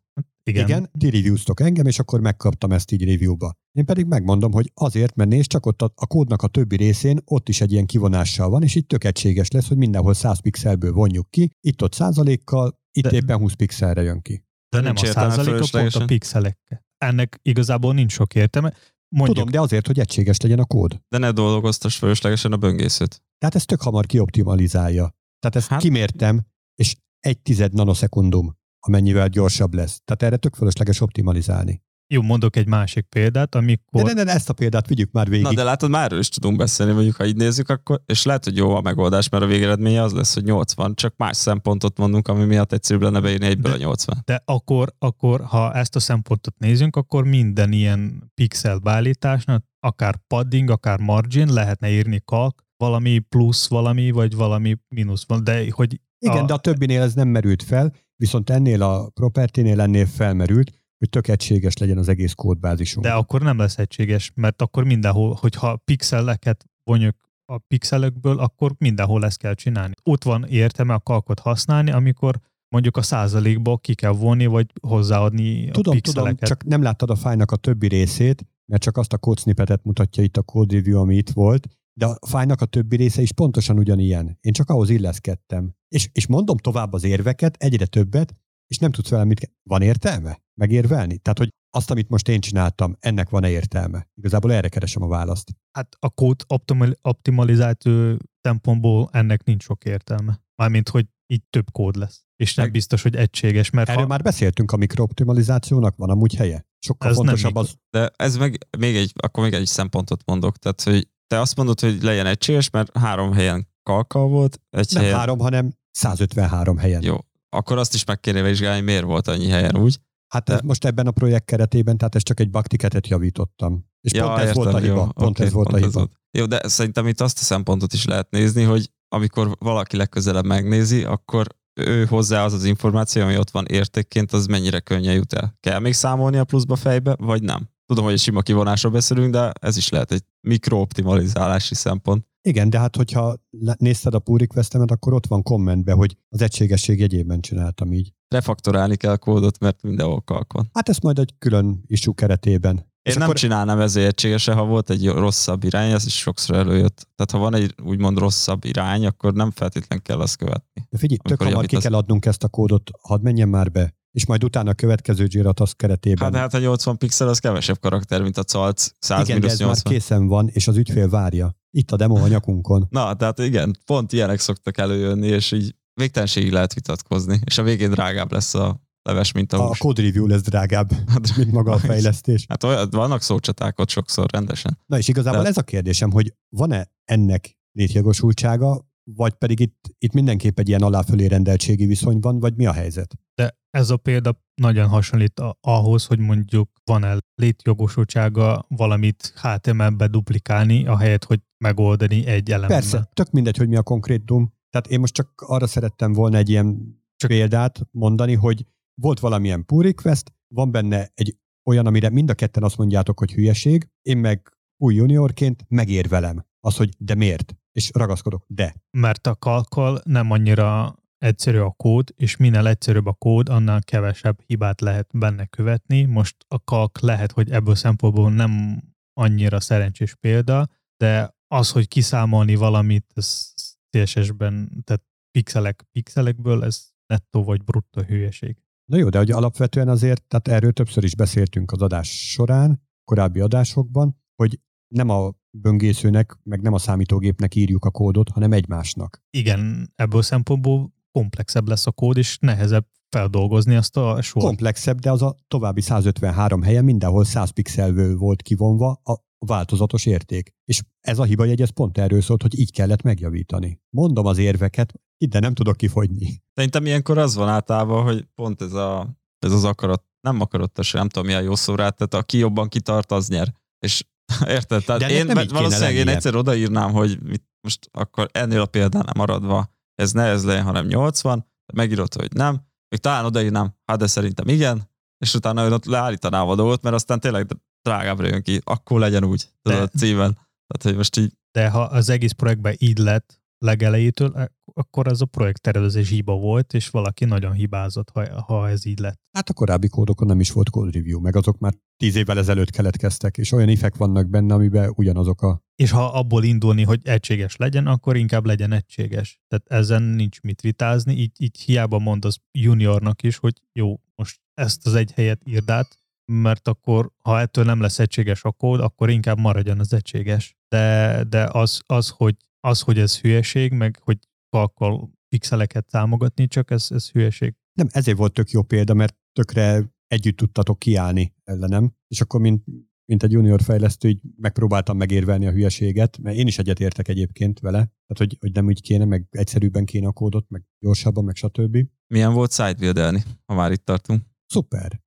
Igen. Igen, ti reviewztok engem, és akkor megkaptam ezt így reviewba. Én pedig megmondom, hogy azért, mert nézd, csak ott a, a kódnak a többi részén ott is egy ilyen kivonással van, és így tök egységes lesz, hogy mindenhol 100 pixelből vonjuk ki, itt-ott százalékkal, itt de, éppen 20 pixelre jön ki. De nem a százalékkal, pont a pixelekkel. Ennek igazából nincs sok értelme. mondjuk, Tudom, de azért, hogy egységes legyen a kód. De ne dolgoztas fölöslegesen a böngészőt. Tehát ez tök hamar kioptimalizálja. Tehát ezt. Hát- kimértem, és egy tized nanoszekundum, amennyivel gyorsabb lesz. Tehát erre tök fölösleges optimalizálni. jó, mondok egy másik példát, amikor... De, de, de ezt a példát vigyük már végig. Na de látod, már is tudunk beszélni, mondjuk ha így nézzük, akkor, és lehet, hogy jó a megoldás, mert a végeredménye az lesz, hogy 80, csak más szempontot mondunk, ami miatt egyszerűbb lenne beírni egyből a 80. De akkor, akkor, ha ezt a szempontot nézünk, akkor minden ilyen pixel beállításnak, akár padding, akár margin, lehetne írni kalk, valami plusz valami, vagy valami mínusz, de hogy Igen, a- de a többinél ez nem merült fel, viszont ennél a property-nél ennél felmerült, hogy tök egységes legyen az egész kódbázisunk. De akkor nem lesz egységes, mert akkor mindenhol, hogyha pixeleket vonjuk a pixelekből, akkor mindenhol ezt kell csinálni. Ott van értelme a kalkot használni, amikor mondjuk a százalékból ki kell vonni, vagy hozzáadni a Tudom, tudom, pixeleket. csak nem láttad a fájnak a többi részét, mert csak azt a kódsnippetet mutatja itt a code review, ami itt volt, de a fájnak a többi része is pontosan ugyanilyen. Én csak ahhoz illeszkedtem. És, és mondom tovább az érveket, egyre többet, és nem tudsz velem mit... ke- Van értelme? Megérvelni? Tehát, hogy azt, amit most én csináltam, ennek van-e értelme? Igazából erre keresem a választ. Hát a kód optimal- optimalizáció szempontból ennek nincs sok értelme. Mármint, hogy így több kód lesz. És nem biztos, hogy egységes, mert Erről ha, már beszéltünk, a mikrooptimalizációnak van amúgy helye. Sokkal Ez nem fontosabb mikro- az, De ez meg még egy, akkor még egy szempontot mondok. Tehát, hogy te azt mondod, hogy legyen egységes, mert három helyen kalkal volt, egy nem helyen... három, hanem 153 helyen. Jó. Akkor azt is meg kéne vizsgálni, miért volt annyi helyen úgy. Hát ez most ebben a projekt keretében, tehát ez csak egy baktiketet javítottam. És pont ez volt a hiba. jó, pont oké, ez volt a pont hiba. volt. Jó, de szerintem itt azt a szempontot is lehet nézni, hogy amikor valaki legközelebb megnézi, akkor ő hozzá az az információ, ami ott van értékként, az mennyire könnyen jut el. Kell még számolni a pluszba fejbe, vagy nem? Tudom, hogy egy sima kivonásról beszélünk, de ez is lehet egy mikrooptimalizálási szempont. Igen, de hát hogyha nézted a pull requestemet, akkor ott van kommentbe, hogy az egységesség jegyében csináltam így. Refaktorálni kell a kódot, mert mindenhol kalk van. Hát ezt majd egy külön issue keretében. Én És nem akkor, csinálnám ezért egységesen, ha volt egy rosszabb irány, ez is sokszor előjött. Tehát ha van egy úgymond rosszabb irány, akkor nem feltétlen kell azt követni. de figyelj, tök hamar ki kell adnunk ezt a kódot, hadd menjen már be. És majd utána a következő Jira Task keretében. Hát, de hát a 80 pixel az kevesebb karakter, mint a calc 100 igen, de ez már 80. készen van, és az ügyfél várja. Itt a demo a nyakunkon. Na, tehát igen, pont ilyenek szoktak előjönni, és így végtelenségig lehet vitatkozni, és a végén drágább lesz a leves, mint a A hús. code review lesz drágább, mint maga a fejlesztés. Hát olyan, vannak szócsaták ott sokszor rendesen. Na és igazából Tehát- ez a kérdésem, hogy van-e ennek létjogosultsága, vagy pedig itt, itt mindenképp egy ilyen aláfölé rendeltségi viszony van, vagy mi a helyzet? de ez a példa nagyon hasonlít ahhoz, hogy mondjuk van-e létjogosultsága valamit HTML-be duplikálni, ahelyett, hogy megoldani egy elemmel. Persze, tök mindegy, hogy mi a konkrétum. Tehát én most csak arra szerettem volna egy ilyen csak példát mondani, hogy volt valamilyen pull request, van benne egy olyan, amire mind a ketten azt mondjátok, hogy hülyeség, én meg új juniorként megérvelem. Az, hogy de miért? És ragaszkodok, de. mert a kalkkal nem annyira egyszerű a kód, és minél egyszerűbb a kód, annál kevesebb hibát lehet benne követni. Most a kalk lehet, hogy ebből szempontból nem annyira szerencsés példa, de az, hogy kiszámolni valamit, ez CSS-ben, tehát pixelek pixelekből, ez nettó vagy bruttó hülyeség. Na jó, de hogy alapvetően azért, tehát erről többször is beszéltünk az adás során, korábbi adásokban, hogy nem a böngészőnek, meg nem a számítógépnek írjuk a kódot, hanem egymásnak. Igen, ebből szempontból komplexebb lesz a kód, és nehezebb feldolgozni azt a sort. Komplexebb, de az a további 153 helyen mindenhol 100 pixelből volt kivonva a változatos érték. És ez a hibajegy, ez pont erről szólt, hogy így kellett megjavítani. Mondom az érveket, de nem tudok kifogyni. Szerintem ilyenkor az van általában, hogy pont ez, a, ez az akarat, nem akaratos, nem tudom mi a jó szó rá, tehát aki jobban kitart, az nyer. És érted? Tehát De én kéne valószínűleg én egyszer odaírnám, hogy mit, most akkor ennél a példánál maradva ez ne ez legyen, hanem 80, megírod, hogy nem, még talán odaírnám, hát de szerintem igen, és utána ott leállítanám a dolgot, mert aztán tényleg drágábbra jön ki, akkor legyen úgy, tudod, De- a címen. Tehát, hogy most így, De ha az egész projektben így lett legelejétől, ak- akkor az a projekttervezés hiba volt, és valaki nagyon hibázott, ha, ha ez így lett. Hát a korábbi kódokon nem is volt code review, meg azok már tíz évvel ezelőtt keletkeztek, és olyan ifek vannak benne, amiben ugyanazok a... És ha abból indulni, hogy egységes legyen, akkor inkább legyen egységes. Tehát ezen nincs mit vitázni, így, így hiába mondasz juniornak is, hogy jó, most ezt az egy helyet írd át, mert akkor, ha ettől nem lesz egységes a kód, akkor inkább maradjon az egységes. De, de az, az, hogy, az, hogy ez hülyeség, meg hogy kalkol pixeleket támogatni, csak ez, ez hülyeség. Nem, ezért volt tök jó példa, mert tökre együtt tudtatok kiállni ellenem, és akkor mint, mint egy junior fejlesztő, így megpróbáltam megérvelni a hülyeséget, mert én is egyetértek egyébként vele, tehát hogy, hogy nem úgy kéne, meg egyszerűbben kéne a kódot, meg gyorsabban, meg stb. Milyen volt sidebuildelni, ha már itt tartunk? Szuper.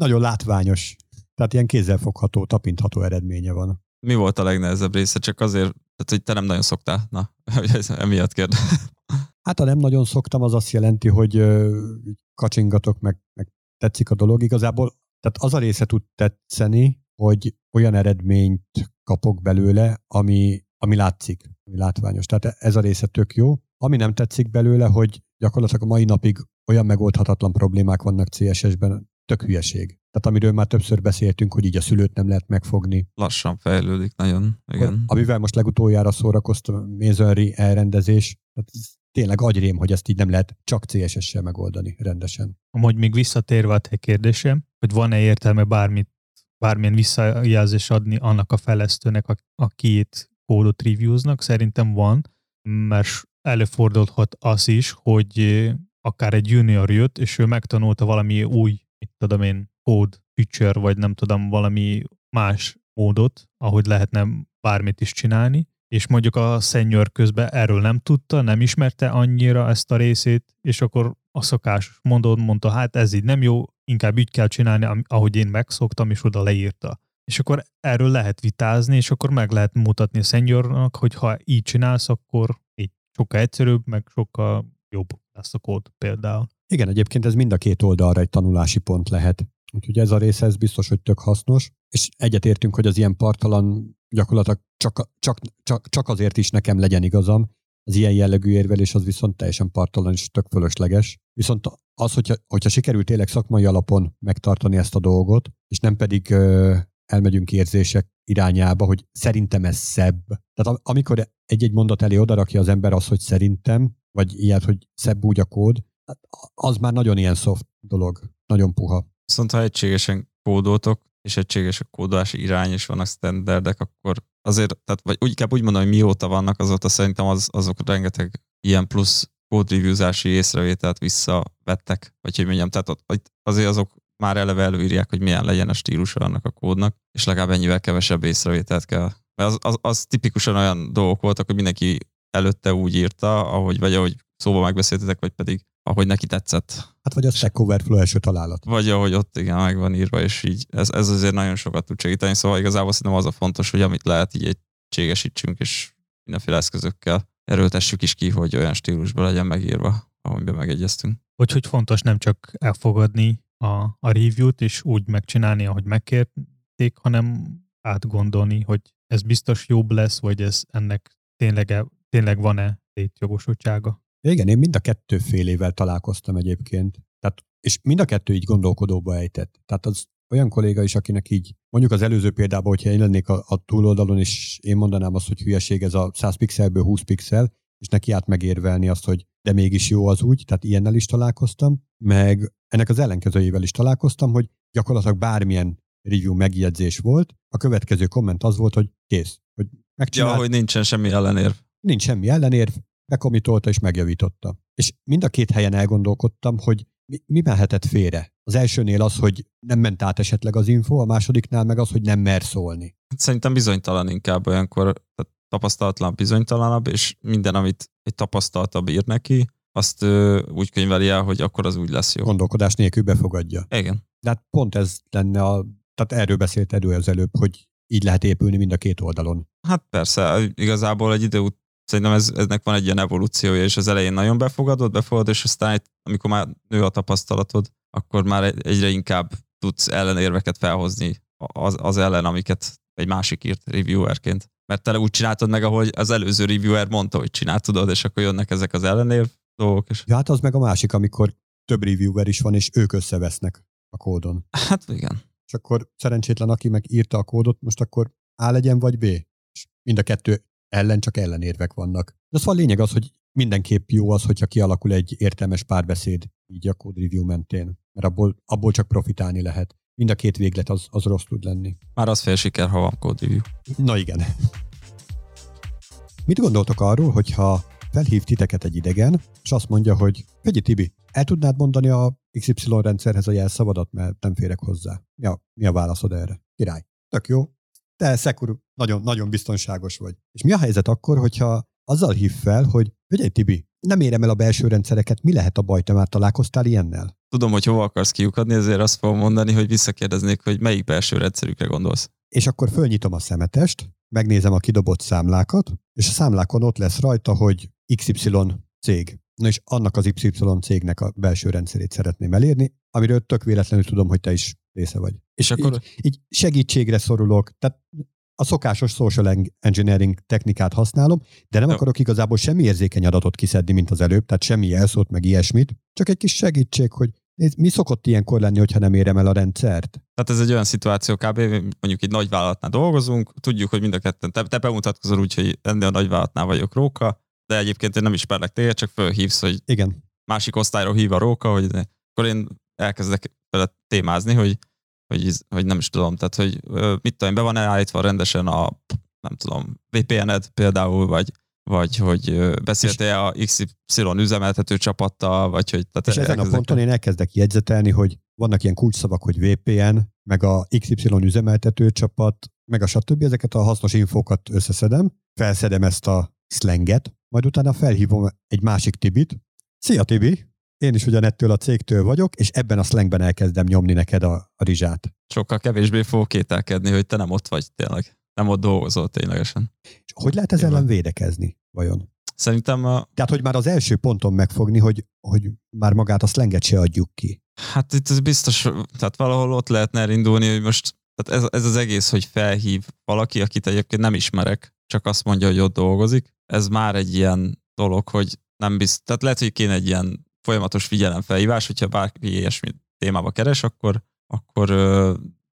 Nagyon látványos. Tehát ilyen kézzelfogható, tapintható eredménye van. Mi volt a legnehezebb része? Csak azért, tehát, hogy te nem nagyon szoktál. Na, emiatt kérd. Hát ha nem nagyon szoktam, az azt jelenti, hogy kacsingatok, meg, meg tetszik a dolog. Igazából tehát az a része tud tetszeni, hogy olyan eredményt kapok belőle, ami, ami látszik, ami látványos. Tehát ez a része tök jó. Ami nem tetszik belőle, hogy gyakorlatilag a mai napig olyan megoldhatatlan problémák vannak CSS-ben, tök hülyeség. Tehát amiről már többször beszéltünk, hogy így a szülőt nem lehet megfogni. Lassan fejlődik nagyon, igen. Amivel most legutoljára szórakoztam, Masonry elrendezés, tehát tényleg agyrém, hogy ezt így nem lehet csak CSS-sel megoldani rendesen. Amúgy még visszatérve a te kérdésem, hogy van-e értelme bármit, bármilyen visszajelzés adni annak a fejlesztőnek, aki itt kódot reviewznak, szerintem van, mert előfordulhat az is, hogy akár egy junior jött, és ő megtanulta valami új, mit tudom én, kód, feature, vagy nem tudom, valami más módot, ahogy lehetne bármit is csinálni, és mondjuk a szenyor közben erről nem tudta, nem ismerte annyira ezt a részét, és akkor a szokás mondod, mondta, hát ez így nem jó, inkább így kell csinálni, ahogy én megszoktam, és oda leírta. És akkor erről lehet vitázni, és akkor meg lehet mutatni a szenyornak, hogy ha így csinálsz, akkor így sokkal egyszerűbb, meg sokkal jobb lesz a kód például. Igen, egyébként ez mind a két oldalra egy tanulási pont lehet. Úgyhogy ez a része, ez biztos, hogy tök hasznos. És egyetértünk, hogy az ilyen partalan gyakorlatilag csak, csak, csak, csak azért is nekem legyen igazam, az ilyen jellegű érvelés az viszont teljesen partalan és tök fölösleges. Viszont az, hogyha, hogyha sikerült tényleg szakmai alapon megtartani ezt a dolgot, és nem pedig ö, elmegyünk érzések irányába, hogy szerintem ez szebb. Tehát amikor egy-egy mondat elé odarakja az ember az, hogy szerintem, vagy ilyet, hogy szebb úgy a kód, hát az már nagyon ilyen soft dolog, nagyon puha. Viszont ha egységesen kódoltok, és egységes a kódolási irány, és vannak standardek, akkor azért, tehát vagy úgy, inkább úgy mondom, hogy mióta vannak, azóta szerintem az, azok rengeteg ilyen plusz kódreviewzási észrevételt visszavettek, vagy hogy mondjam, tehát azért azok már eleve előírják, hogy milyen legyen a stílusa annak a kódnak, és legalább ennyivel kevesebb észrevételt kell. Mert az, az, az tipikusan olyan dolgok voltak, hogy mindenki előtte úgy írta, ahogy, vagy ahogy szóba megbeszéltetek, vagy pedig ahogy neki tetszett. Hát vagy a Stack Overflow első találat. Vagy ahogy ott igen, meg van írva, és így ez, ez azért nagyon sokat tud segíteni, szóval igazából szerintem az a fontos, hogy amit lehet, így egységesítsünk, és mindenféle eszközökkel erőltessük is ki, hogy olyan stílusban legyen megírva, ahogy megegyeztünk. Hogy, hogy fontos nem csak elfogadni a, a review-t, és úgy megcsinálni, ahogy megkérték, hanem átgondolni, hogy ez biztos jobb lesz, vagy ez ennek tényleg, tényleg van-e létjogosultsága. Igen, én mind a kettő félével találkoztam egyébként. Tehát, és mind a kettő így gondolkodóba ejtett. Tehát az olyan kolléga is, akinek így, mondjuk az előző példában, hogyha én lennék a, a túloldalon, és én mondanám azt, hogy hülyeség ez a 100 pixelből 20 pixel, és neki át megérvelni azt, hogy de mégis jó az úgy, tehát ilyennel is találkoztam, meg ennek az ellenkezőjével is találkoztam, hogy gyakorlatilag bármilyen review megjegyzés volt, a következő komment az volt, hogy kész. Hogy megcsinált, ja, hogy nincsen semmi ellenérv. Nincs semmi ellenérv, bekomitolta és megjavította. És mind a két helyen elgondolkodtam, hogy mi, mi mehetett félre. Az elsőnél az, hogy nem ment át esetleg az info, a másodiknál meg az, hogy nem mer szólni. Szerintem bizonytalan inkább olyankor, tehát tapasztalatlan bizonytalanabb, és minden, amit egy tapasztaltabb ír neki, azt ö, úgy könyveli el, hogy akkor az úgy lesz jó. Gondolkodás nélkül befogadja. Igen. De hát pont ez lenne a, tehát erről beszélt Edu az előbb, hogy így lehet épülni mind a két oldalon. Hát persze, igazából egy idő Szerintem ez, eznek van egy ilyen evolúciója, és az elején nagyon befogadod, befogadod, és aztán amikor már nő a tapasztalatod, akkor már egyre inkább tudsz ellenérveket felhozni az, az ellen, amiket egy másik írt reviewerként. Mert te úgy csináltad meg, ahogy az előző reviewer mondta, hogy csináltad, és akkor jönnek ezek az ellenérv dolgok. És... Ja, hát az meg a másik, amikor több reviewer is van, és ők összevesznek a kódon. Hát igen. És akkor szerencsétlen, aki meg írta a kódot, most akkor A legyen, vagy B. És mind a kettő ellen csak ellenérvek vannak. De szóval a lényeg az, hogy mindenképp jó az, hogyha kialakul egy értelmes párbeszéd így a code review mentén, mert abból, abból csak profitálni lehet. mind a két véglet az, az rossz tud lenni. Már az fél siker, ha van code review. Na igen. Mit gondoltok arról, hogyha felhív titeket egy idegen, és azt mondja, hogy Fegyi Tibi, el tudnád mondani a XY rendszerhez a jelszavadat, mert nem férek hozzá. Mi a, mi a válaszod erre? Király. Tök jó. Te szekur, nagyon, nagyon biztonságos vagy. És mi a helyzet akkor, hogyha azzal hív fel, hogy Figyelj Tibi, nem érem el a belső rendszereket, mi lehet a baj, te már találkoztál ilyennel? Tudom, hogy hova akarsz kiukadni, ezért azt fogom mondani, hogy visszakérdeznék, hogy melyik belső rendszerükre gondolsz. És akkor fölnyitom a szemetest, megnézem a kidobott számlákat, és a számlákon ott lesz rajta, hogy XY cég. Na és annak az Y cégnek a belső rendszerét szeretném elérni, amiről tök véletlenül tudom, hogy te is része vagy. És akkor... Így, így segítségre szorulok, tehát a szokásos social engineering technikát használom, de nem Jó. akarok igazából semmi érzékeny adatot kiszedni, mint az előbb, tehát semmi jelszót, meg ilyesmit, csak egy kis segítség, hogy nézd, mi szokott ilyenkor lenni, hogyha nem érem el a rendszert? Tehát ez egy olyan szituáció kb. mondjuk egy nagy vállalatnál dolgozunk, tudjuk, hogy mind a ketten, te, te bemutatkozol úgy, hogy ennél a nagy vállalatnál vagyok róka, de egyébként én nem ismerlek téged, csak fölhívsz, hogy Igen. másik osztályról hív a róka, hogy de, akkor én elkezdek vele témázni, hogy, hogy, hogy nem is tudom, tehát hogy mit tudom, be van állítva rendesen a, nem tudom, VPN-ed például, vagy, vagy hogy beszéltél a XY üzemeltető csapattal, vagy hogy... Tehát És ezen a ponton én elkezdek jegyzetelni, hogy vannak ilyen kulcsszavak, hogy VPN, meg a XY üzemeltető csapat, meg a stb. Ezeket a hasznos infókat összeszedem, felszedem ezt a slanget, majd utána felhívom egy másik Tibit. Szia Tibi! Én is ugyanettől a cégtől vagyok, és ebben a slangben elkezdem nyomni neked a, a rizsát. sokkal kevésbé fogok kételkedni, hogy te nem ott vagy tényleg. Nem ott dolgozol ténylegesen. És hogy lehet ez Nyilván. ellen védekezni, vajon? Szerintem, a- Tehát, hogy már az első ponton megfogni, hogy, hogy már magát a slanget se adjuk ki. hát itt ez biztos, tehát valahol ott lehetne elindulni, hogy most tehát ez, ez az egész, hogy felhív valaki, akit egyébként nem ismerek, csak azt mondja, hogy ott dolgozik, ez már egy ilyen dolog, hogy nem biztos, tehát lehet, hogy kéne egy ilyen folyamatos figyelemfelhívás, hogyha bárki ilyesmi témába keres, akkor, akkor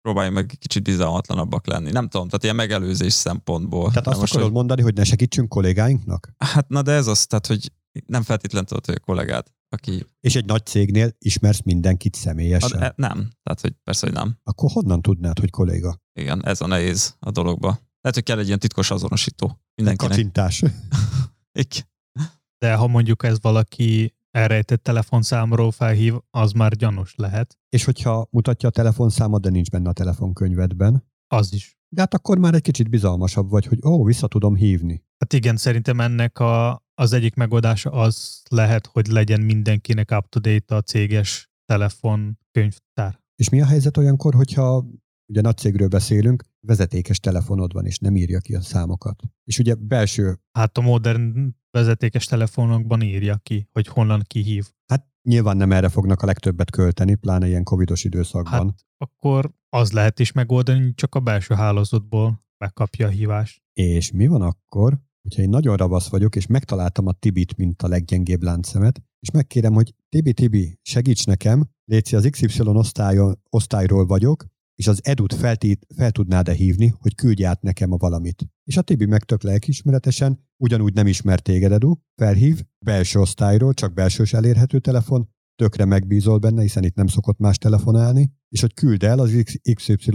próbáljunk meg kicsit bizalmatlanabbak lenni. Nem tudom, tehát ilyen megelőzés szempontból. Tehát azt most, akarod hogy- mondani, hogy ne segítsünk kollégáinknak? Hát na de ez az, tehát hogy nem feltétlenül tudod, hogy a kollégát, aki... És egy nagy cégnél ismersz mindenkit személyesen. Hát, e- nem, tehát hogy persze, hogy nem. Akkor honnan tudnád, hogy kolléga? Igen, ez a nehéz a dologba. Lehet, hogy kell egy ilyen titkos azonosító mindenkinek. Kacintás. Ik. De ha mondjuk ez valaki elrejtett telefonszámról felhív, az már gyanús lehet. És hogyha mutatja a telefonszámot, de nincs benne a telefonkönyvedben, Az is. de hát akkor már egy kicsit bizalmasabb vagy, hogy ó, vissza tudom hívni. Hát igen, szerintem ennek a, az egyik megoldása az lehet, hogy legyen mindenkinek up-to-date a céges telefonkönyvtár. És mi a helyzet olyankor, hogyha ugye nagy cégről beszélünk, vezetékes telefonod van, és nem írja ki a számokat. És ugye belső, Hát a modern vezetékes telefonokban írja ki, hogy honnan kihív. hát nyilván nem erre fognak a legtöbbet költeni, pláne ilyen covidos időszakban. Hát akkor az lehet is megoldani, csak a belső hálózatból megkapja a hívást. És mi van akkor, hogyha én nagyon ravasz vagyok, és megtaláltam a Tibit, mint a leggyengébb láncszemet, és megkérem, hogy Tibi, Tibi, segíts nekem, Léci, az XY osztályon, osztályról vagyok, és az Edut fel, fel tudnád-e hívni, hogy küldj át nekem a valamit. És a Tibi meg tök lelkiismeretesen, ugyanúgy nem ismer téged, Edu, felhív, belső osztályról, csak belsős elérhető telefon, tökre megbízol benne, hiszen itt nem szokott más telefonálni, és hogy küld el az XY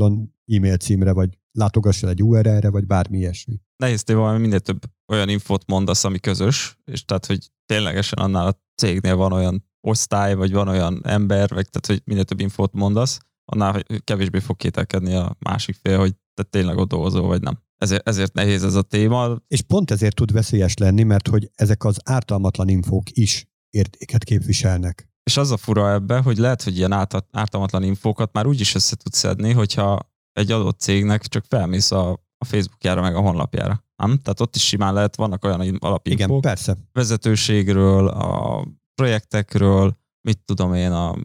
e-mail címre, vagy látogass el egy URL-re, vagy bármi ilyesmi. Nehéz téma, mert minél több olyan infót mondasz, ami közös, és tehát, hogy ténylegesen annál a cégnél van olyan osztály, vagy van olyan ember, vagy tehát, hogy minél több infót mondasz, annál kevésbé fog kételkedni a másik fél, hogy te tényleg ott dolgozol, vagy nem. Ezért, ezért nehéz ez a téma. És pont ezért tud veszélyes lenni, mert hogy ezek az ártalmatlan infók is értéket képviselnek. És az a fura ebbe, hogy lehet, hogy ilyen árt- ártalmatlan infókat már úgy is össze tudsz szedni, hogyha egy adott cégnek csak felmész a, a Facebookjára meg a honlapjára. Nem? Tehát ott is simán lehet, vannak olyan alapinfók, Igen, persze. vezetőségről, a projektekről, mit tudom én, a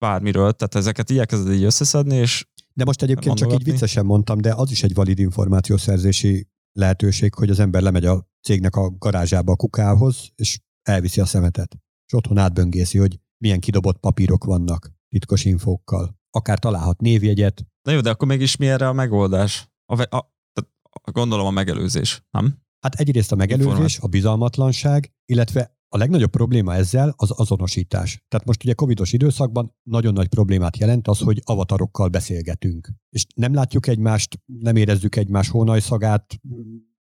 bármiről, tehát ezeket igyekezed így összeszedni, és De most egyébként csak így Mondogatni? viccesen mondtam, de az is egy valid információszerzési lehetőség, hogy az ember lemegy a cégnek a garázsába a kukához, és elviszi a szemetet. És otthon átböngészi, hogy milyen kidobott papírok vannak titkos infókkal. Akár találhat névjegyet, na jó, de akkor mégis mi erre a megoldás? A, ve- a, tehát gondolom a megelőzés, nem? Hát egyrészt a megelőzés, a bizalmatlanság, illetve a legnagyobb probléma ezzel az azonosítás. Tehát most ugye covidos időszakban nagyon nagy problémát jelent az, hogy avatarokkal beszélgetünk. És nem látjuk egymást, nem érezzük egymás hónajszagát,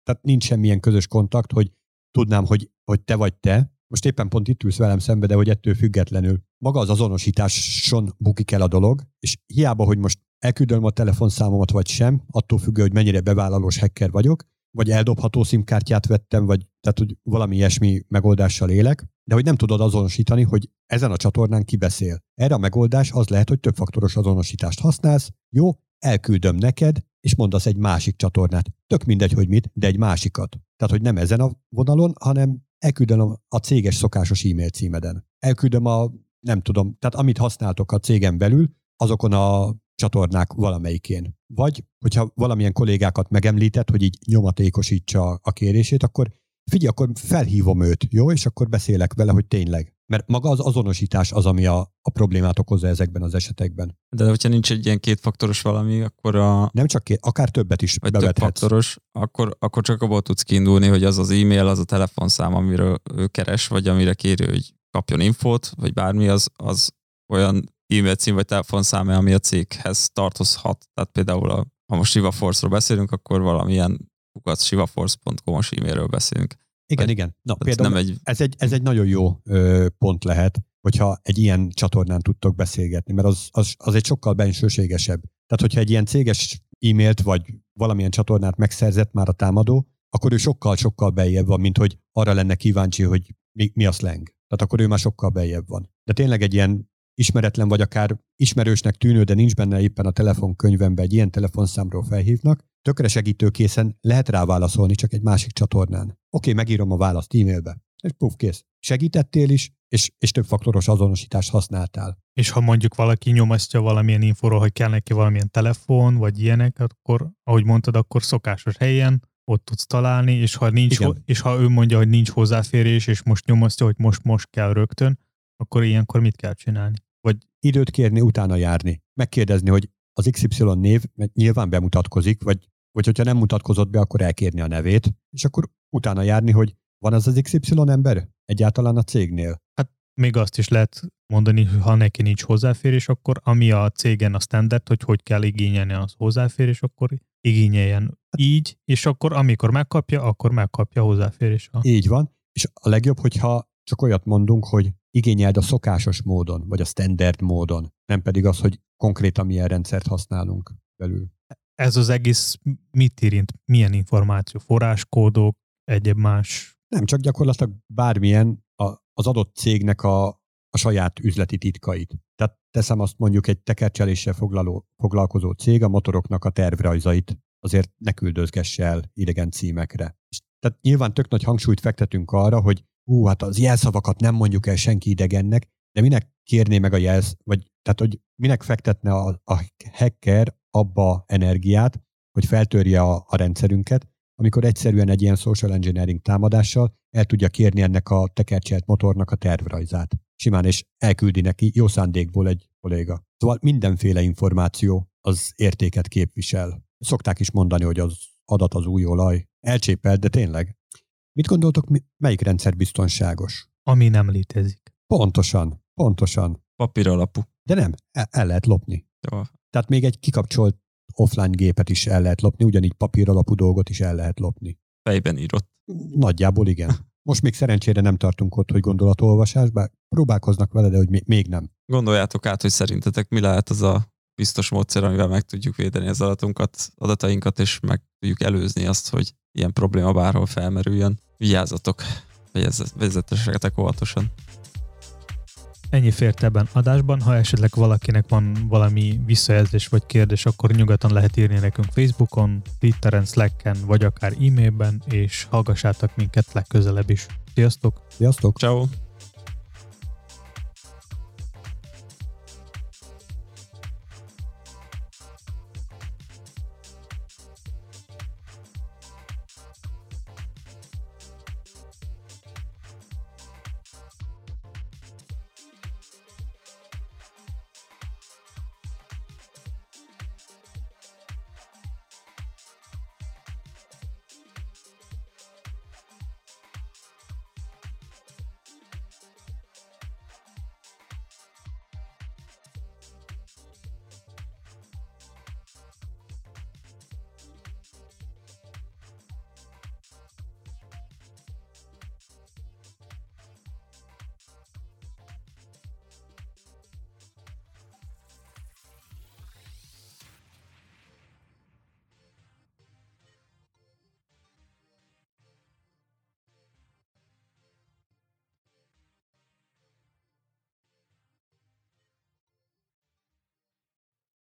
tehát nincs semmilyen közös kontakt, hogy tudnám, hogy, hogy te vagy te. Most éppen pont itt ülsz velem szembe, de hogy ettől függetlenül maga az azonosításon bukik el a dolog, és hiába, hogy most elküldöm a telefonszámomat vagy sem, attól függő, hogy mennyire bevállalós hacker vagyok, vagy eldobható szimkártyát vettem, vagy tehát, hogy valami ilyesmi megoldással élek, de hogy nem tudod azonosítani, hogy ezen a csatornán ki beszél. Erre a megoldás az lehet, hogy többfaktoros azonosítást használsz, jó, elküldöm neked, és mondasz egy másik csatornát. Tök mindegy, hogy mit, de egy másikat. Tehát, hogy nem ezen a vonalon, hanem elküldöm a céges szokásos e-mail címeden. Elküldöm a, nem tudom, tehát amit használtok a cégen belül, azokon a csatornák valamelyikén. Vagy, hogyha valamilyen kollégákat megemlített, hogy így nyomatékosítsa a kérését, akkor figyelj, akkor felhívom őt, jó? És akkor beszélek vele, hogy tényleg. Mert maga az azonosítás az, ami a, a problémát okozza ezekben az esetekben. De hogyha nincs egy ilyen kétfaktoros valami, akkor a... Nem csak két, akár többet is vagy bevethetsz. több faktoros, akkor, akkor csak abból tudsz kiindulni, hogy az az e-mail, az a telefonszám, amiről ő keres, vagy amire kéri, hogy kapjon infót, vagy bármi, az, az olyan e-mail cím vagy telefonszám, ami a céghez tartozhat. Tehát például, a, ha most Shiva Force-ról beszélünk, akkor valamilyen kukac shivaforce.com-os e-mailről beszélünk. Igen, Vagy- igen. Na, például nem egy, ez, egy, ez egy nagyon jó ö, pont lehet, hogyha egy ilyen csatornán tudtok beszélgetni, mert az, az, az egy sokkal bensőségesebb. Tehát, hogyha egy ilyen céges e-mailt vagy valamilyen csatornát megszerzett már a támadó, akkor ő sokkal-sokkal beljebb van, mint hogy arra lenne kíváncsi, hogy mi, mi a slang. Tehát akkor ő már sokkal beljebb van. De tényleg egy ilyen ismeretlen vagy akár ismerősnek tűnő, de nincs benne éppen a telefonkönyvemben egy ilyen telefonszámról felhívnak, tökre segítőkészen lehet rá válaszolni csak egy másik csatornán. Oké, megírom a választ e-mailbe. És puf, kész. Segítettél is, és, és több faktoros azonosítást használtál. És ha mondjuk valaki nyomasztja valamilyen infóról, hogy kell neki valamilyen telefon, vagy ilyenek, akkor, ahogy mondtad, akkor szokásos helyen ott tudsz találni, és ha, nincs, ho- és ha ő mondja, hogy nincs hozzáférés, és most nyomasztja, hogy most, most kell rögtön, akkor ilyenkor mit kell csinálni? Vagy Időt kérni, utána járni. Megkérdezni, hogy az XY név nyilván bemutatkozik, vagy, vagy hogyha nem mutatkozott be, akkor elkérni a nevét, és akkor utána járni, hogy van az az XY ember egyáltalán a cégnél. még azt is lehet mondani, hogy ha neki nincs hozzáférés, akkor ami a cégen a standard, hogy hogy kell igényelni az hozzáférés, akkor igényeljen így, és akkor amikor megkapja, akkor megkapja hozzáférés. Így van, és a legjobb, hogyha csak olyat mondunk, hogy igényeld a szokásos módon, vagy a standard módon, nem pedig az, hogy konkrétan milyen rendszert használunk belül. Ez az egész mit érint? Milyen információ? Forráskódok, egyéb más? Nem, csak gyakorlatilag bármilyen a, az adott cégnek a, a saját üzleti titkait. Tehát teszem azt mondjuk egy tekercseléssel foglaló, foglalkozó cég a motoroknak a tervrajzait azért ne küldözgesse el idegen címekre. És tehát nyilván tök nagy hangsúlyt fektetünk arra, hogy hú, hát az jelszavakat nem mondjuk el senki idegennek, de minek kérné meg a jelsz, vagy tehát, hogy minek fektetne a, a hacker abba energiát, hogy feltörje a, a rendszerünket, amikor egyszerűen egy ilyen social engineering támadással el tudja kérni ennek a tekercselt motornak a tervrajzát. Simán, és elküldi neki jó szándékból egy kolléga. Szóval mindenféle információ az értéket képvisel. Szokták is mondani, hogy az adat az új olaj. Elcsépelt, de tényleg. Mit gondoltok, mi- melyik rendszer biztonságos? Ami nem létezik. Pontosan, pontosan. papír alapú. De nem, el, el lehet lopni. Jó. Tehát még egy kikapcsolt offline gépet is el lehet lopni, ugyanígy papír alapú dolgot is el lehet lopni. Fejben írott. Nagyjából igen. Most még szerencsére nem tartunk ott, hogy gondolatolvasás, bár próbálkoznak vele, de hogy még- még nem. Gondoljátok át, hogy szerintetek mi lehet az a biztos módszer, amivel meg tudjuk védeni az adatunkat, adatainkat, és meg tudjuk előzni azt, hogy ilyen probléma bárhol felmerüljön. Vigyázzatok, vezetessetek óvatosan. Ennyi fért ebben adásban. Ha esetleg valakinek van valami visszajelzés vagy kérdés, akkor nyugodtan lehet írni nekünk Facebookon, Twitteren, Slacken, vagy akár e-mailben, és hallgassátok minket legközelebb is. Sziasztok! Sziasztok! Ciao.